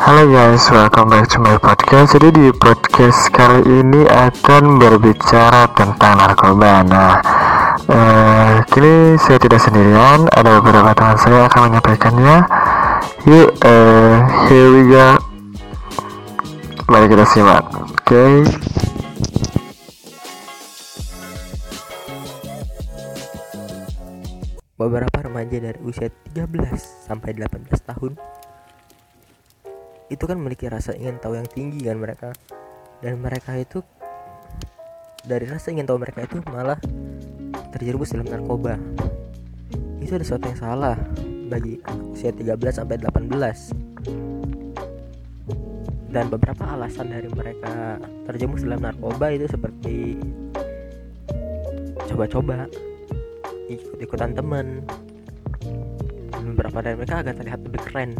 Halo guys, welcome back to my podcast. Jadi di podcast kali ini akan berbicara tentang narkoba. Nah, eh, kini saya tidak sendirian, ada beberapa teman saya akan menyampaikannya. Yuk, eh, here we go. Mari kita simak. Oke. Okay. Beberapa remaja dari usia 13 sampai 18 tahun itu kan memiliki rasa ingin tahu yang tinggi kan mereka. Dan mereka itu dari rasa ingin tahu mereka itu malah terjerumus dalam narkoba. Itu ada sesuatu yang salah bagi usia 13 sampai 18 dan beberapa alasan dari mereka terjerumus dalam narkoba itu seperti coba-coba ikut-ikutan temen beberapa dari mereka agak terlihat lebih keren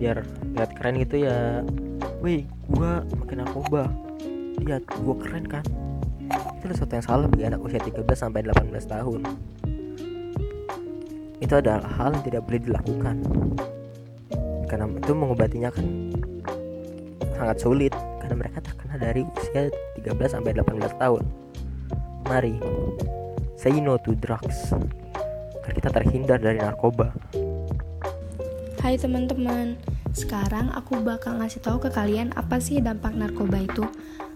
biar lihat keren gitu ya. Wih gua makin narkoba. Lihat gua keren kan? Itu sesuatu yang salah bagi anak usia 13 sampai 18 tahun. Itu adalah hal yang tidak boleh dilakukan. Karena itu mengobatinya kan sangat sulit. Karena mereka terkena dari usia 13 sampai 18 tahun. Mari say no to drugs. Agar kita terhindar dari narkoba Hai teman-teman, sekarang aku bakal ngasih tahu ke kalian apa sih dampak narkoba itu.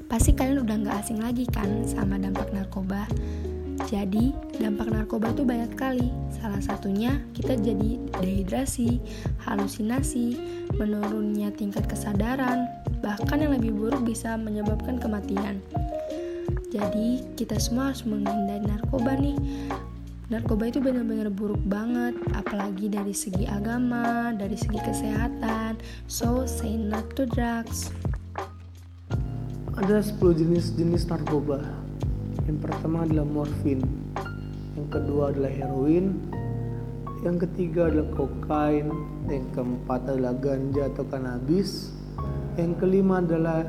Pasti kalian udah nggak asing lagi kan sama dampak narkoba. Jadi, dampak narkoba itu banyak sekali. Salah satunya kita jadi dehidrasi, halusinasi, menurunnya tingkat kesadaran, bahkan yang lebih buruk bisa menyebabkan kematian. Jadi, kita semua harus menghindari narkoba nih narkoba itu benar-benar buruk banget apalagi dari segi agama dari segi kesehatan. So say not to drugs. Ada 10 jenis-jenis narkoba. Yang pertama adalah morfin yang kedua adalah heroin yang ketiga adalah kokain yang keempat adalah ganja atau kanabis yang kelima adalah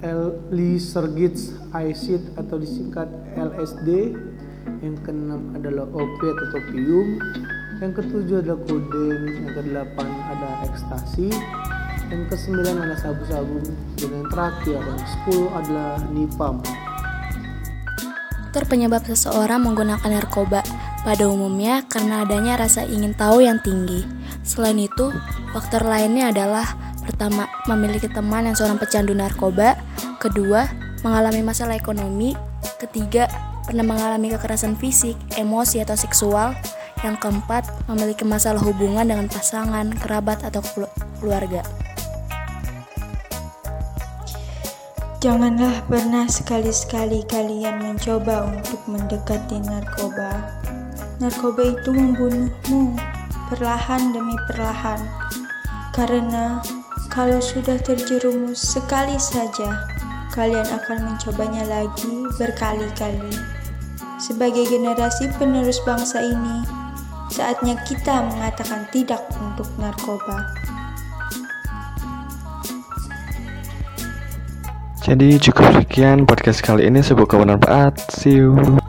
L-lysergis acid atau disingkat LSD yang keenam adalah opiat atau opium yang ketujuh adalah kodein yang kedelapan ada ekstasi. Yang kesembilan ada sabu-sabu dan yang terakhir yang sepuluh adalah nipam. Faktor penyebab seseorang menggunakan narkoba. Pada umumnya karena adanya rasa ingin tahu yang tinggi. Selain itu, faktor lainnya adalah pertama, memiliki teman yang seorang pecandu narkoba, kedua, mengalami masalah ekonomi, ketiga, pernah mengalami kekerasan fisik, emosi, atau seksual. Yang keempat, memiliki masalah hubungan dengan pasangan, kerabat, atau keluarga. Janganlah pernah sekali-sekali kalian mencoba untuk mendekati narkoba. Narkoba itu membunuhmu perlahan demi perlahan. Karena kalau sudah terjerumus sekali saja, kalian akan mencobanya lagi berkali-kali. Sebagai generasi penerus bangsa ini, saatnya kita mengatakan tidak untuk narkoba. Jadi cukup sekian podcast kali ini semoga bermanfaat. See you.